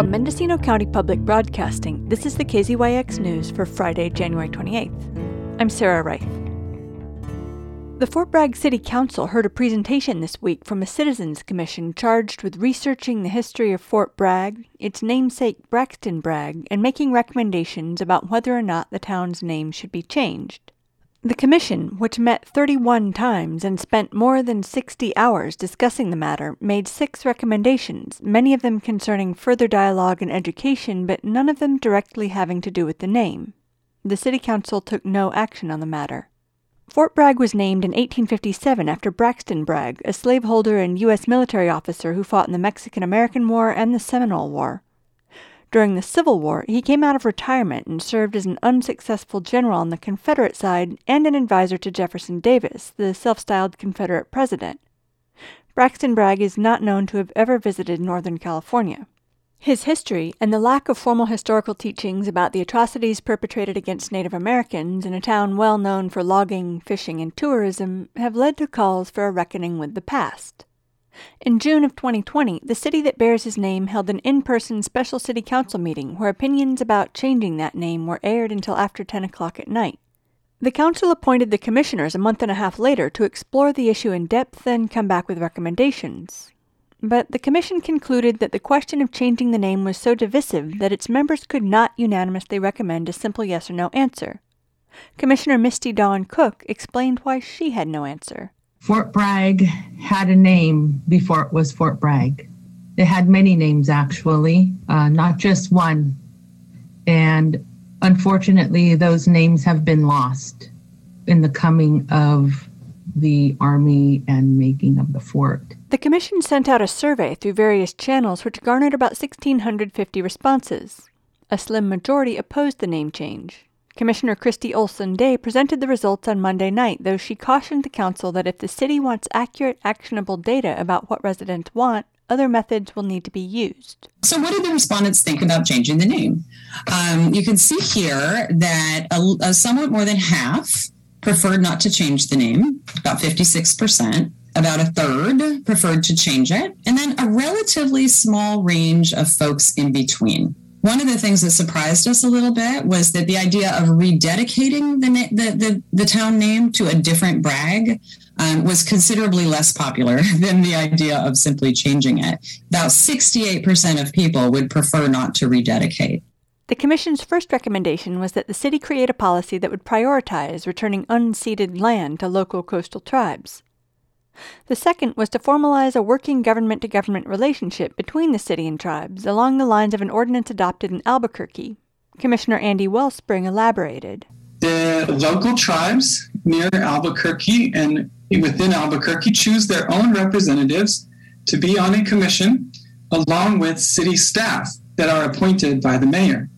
From Mendocino County Public Broadcasting, this is the KZYX News for Friday, January 28th. I'm Sarah Reith. The Fort Bragg City Council heard a presentation this week from a citizens commission charged with researching the history of Fort Bragg, its namesake Braxton Bragg, and making recommendations about whether or not the town's name should be changed. The commission, which met 31 times and spent more than 60 hours discussing the matter, made six recommendations, many of them concerning further dialogue and education, but none of them directly having to do with the name. The City Council took no action on the matter. Fort Bragg was named in 1857 after Braxton Bragg, a slaveholder and U.S. military officer who fought in the Mexican American War and the Seminole War. During the Civil War, he came out of retirement and served as an unsuccessful general on the Confederate side and an advisor to Jefferson Davis, the self styled Confederate president. Braxton Bragg is not known to have ever visited Northern California. His history and the lack of formal historical teachings about the atrocities perpetrated against Native Americans in a town well known for logging, fishing, and tourism have led to calls for a reckoning with the past. In June of 2020, the city that bears his name held an in person special city council meeting where opinions about changing that name were aired until after 10 o'clock at night. The council appointed the commissioners a month and a half later to explore the issue in depth and come back with recommendations. But the Commission concluded that the question of changing the name was so divisive that its members could not unanimously recommend a simple yes or no answer. Commissioner Misty Dawn Cook explained why she had no answer. Fort Bragg had a name before it was Fort Bragg. It had many names, actually, uh, not just one. And unfortunately, those names have been lost in the coming of the Army and making of the fort. The Commission sent out a survey through various channels which garnered about 1,650 responses. A slim majority opposed the name change. Commissioner Christy Olson Day presented the results on Monday night, though she cautioned the Council that if the city wants accurate, actionable data about what residents want, other methods will need to be used. So, what did the respondents think about changing the name? Um, you can see here that a, a somewhat more than half preferred not to change the name, about 56%. About a third preferred to change it, and then a relatively small range of folks in between. One of the things that surprised us a little bit was that the idea of rededicating the, the, the, the town name to a different Bragg um, was considerably less popular than the idea of simply changing it. About 68% of people would prefer not to rededicate. The Commission's first recommendation was that the city create a policy that would prioritize returning unceded land to local coastal tribes. The second was to formalize a working government to government relationship between the city and tribes along the lines of an ordinance adopted in Albuquerque. Commissioner Andy Wellspring elaborated. The local tribes near Albuquerque and within Albuquerque choose their own representatives to be on a commission along with city staff that are appointed by the mayor.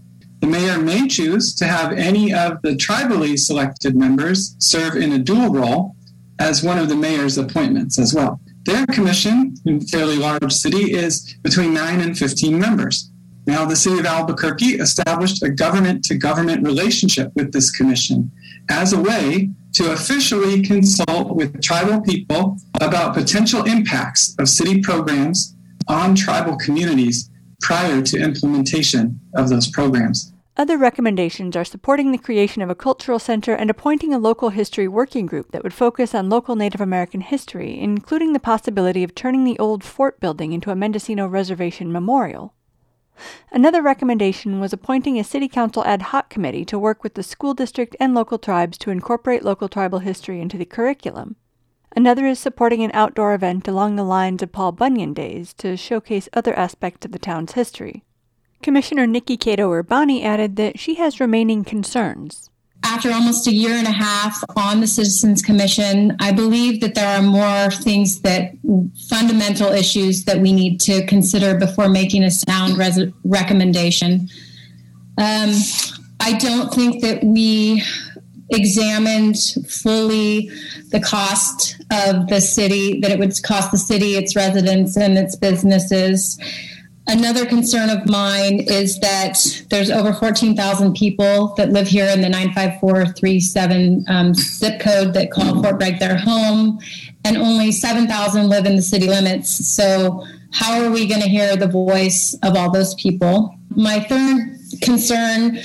The mayor may choose to have any of the tribally selected members serve in a dual role as one of the mayor's appointments as well. Their commission in a fairly large city is between 9 and 15 members. Now, the city of Albuquerque established a government to government relationship with this commission as a way to officially consult with tribal people about potential impacts of city programs on tribal communities prior to implementation of those programs. Other recommendations are supporting the creation of a cultural center and appointing a local history working group that would focus on local Native American history, including the possibility of turning the old fort building into a Mendocino Reservation memorial. Another recommendation was appointing a City Council ad hoc committee to work with the school district and local tribes to incorporate local tribal history into the curriculum. Another is supporting an outdoor event along the lines of Paul Bunyan Days to showcase other aspects of the town's history. Commissioner Nikki Cato Urbani added that she has remaining concerns. After almost a year and a half on the Citizens Commission, I believe that there are more things that fundamental issues that we need to consider before making a sound res- recommendation. Um, I don't think that we examined fully the cost of the city, that it would cost the city, its residents, and its businesses. Another concern of mine is that there's over 14,000 people that live here in the 95437 um, zip code that call Fort Bragg their home, and only 7,000 live in the city limits. So How are we going to hear the voice of all those people? My third concern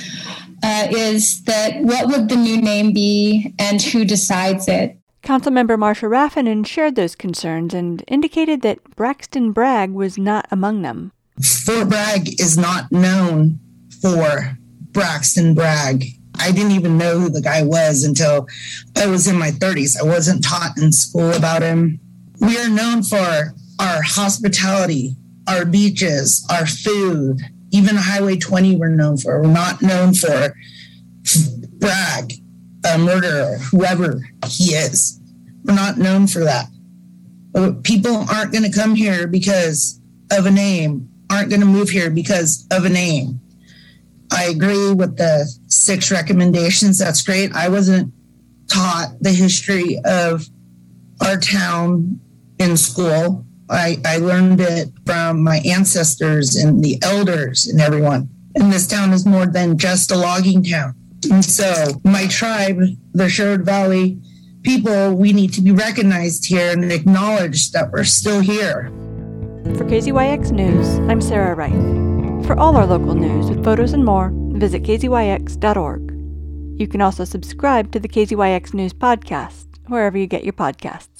uh, is that what would the new name be and who decides it? Councilmember Marcia Rafanan shared those concerns and indicated that Braxton Bragg was not among them. Fort Bragg is not known for Braxton Bragg. I didn't even know who the guy was until I was in my 30s. I wasn't taught in school about him. We are known for our hospitality, our beaches, our food. Even Highway 20, we're known for. We're not known for Bragg, a murderer, whoever he is. We're not known for that. People aren't going to come here because of a name, aren't going to move here because of a name. I agree with the six recommendations. That's great. I wasn't taught the history of our town in school. I, I learned it from my ancestors and the elders and everyone. And this town is more than just a logging town. And so, my tribe, the Sherwood Valley people, we need to be recognized here and acknowledged that we're still here. For KZYX News, I'm Sarah Reith. For all our local news with photos and more, visit kzyx.org. You can also subscribe to the KZYX News podcast, wherever you get your podcasts.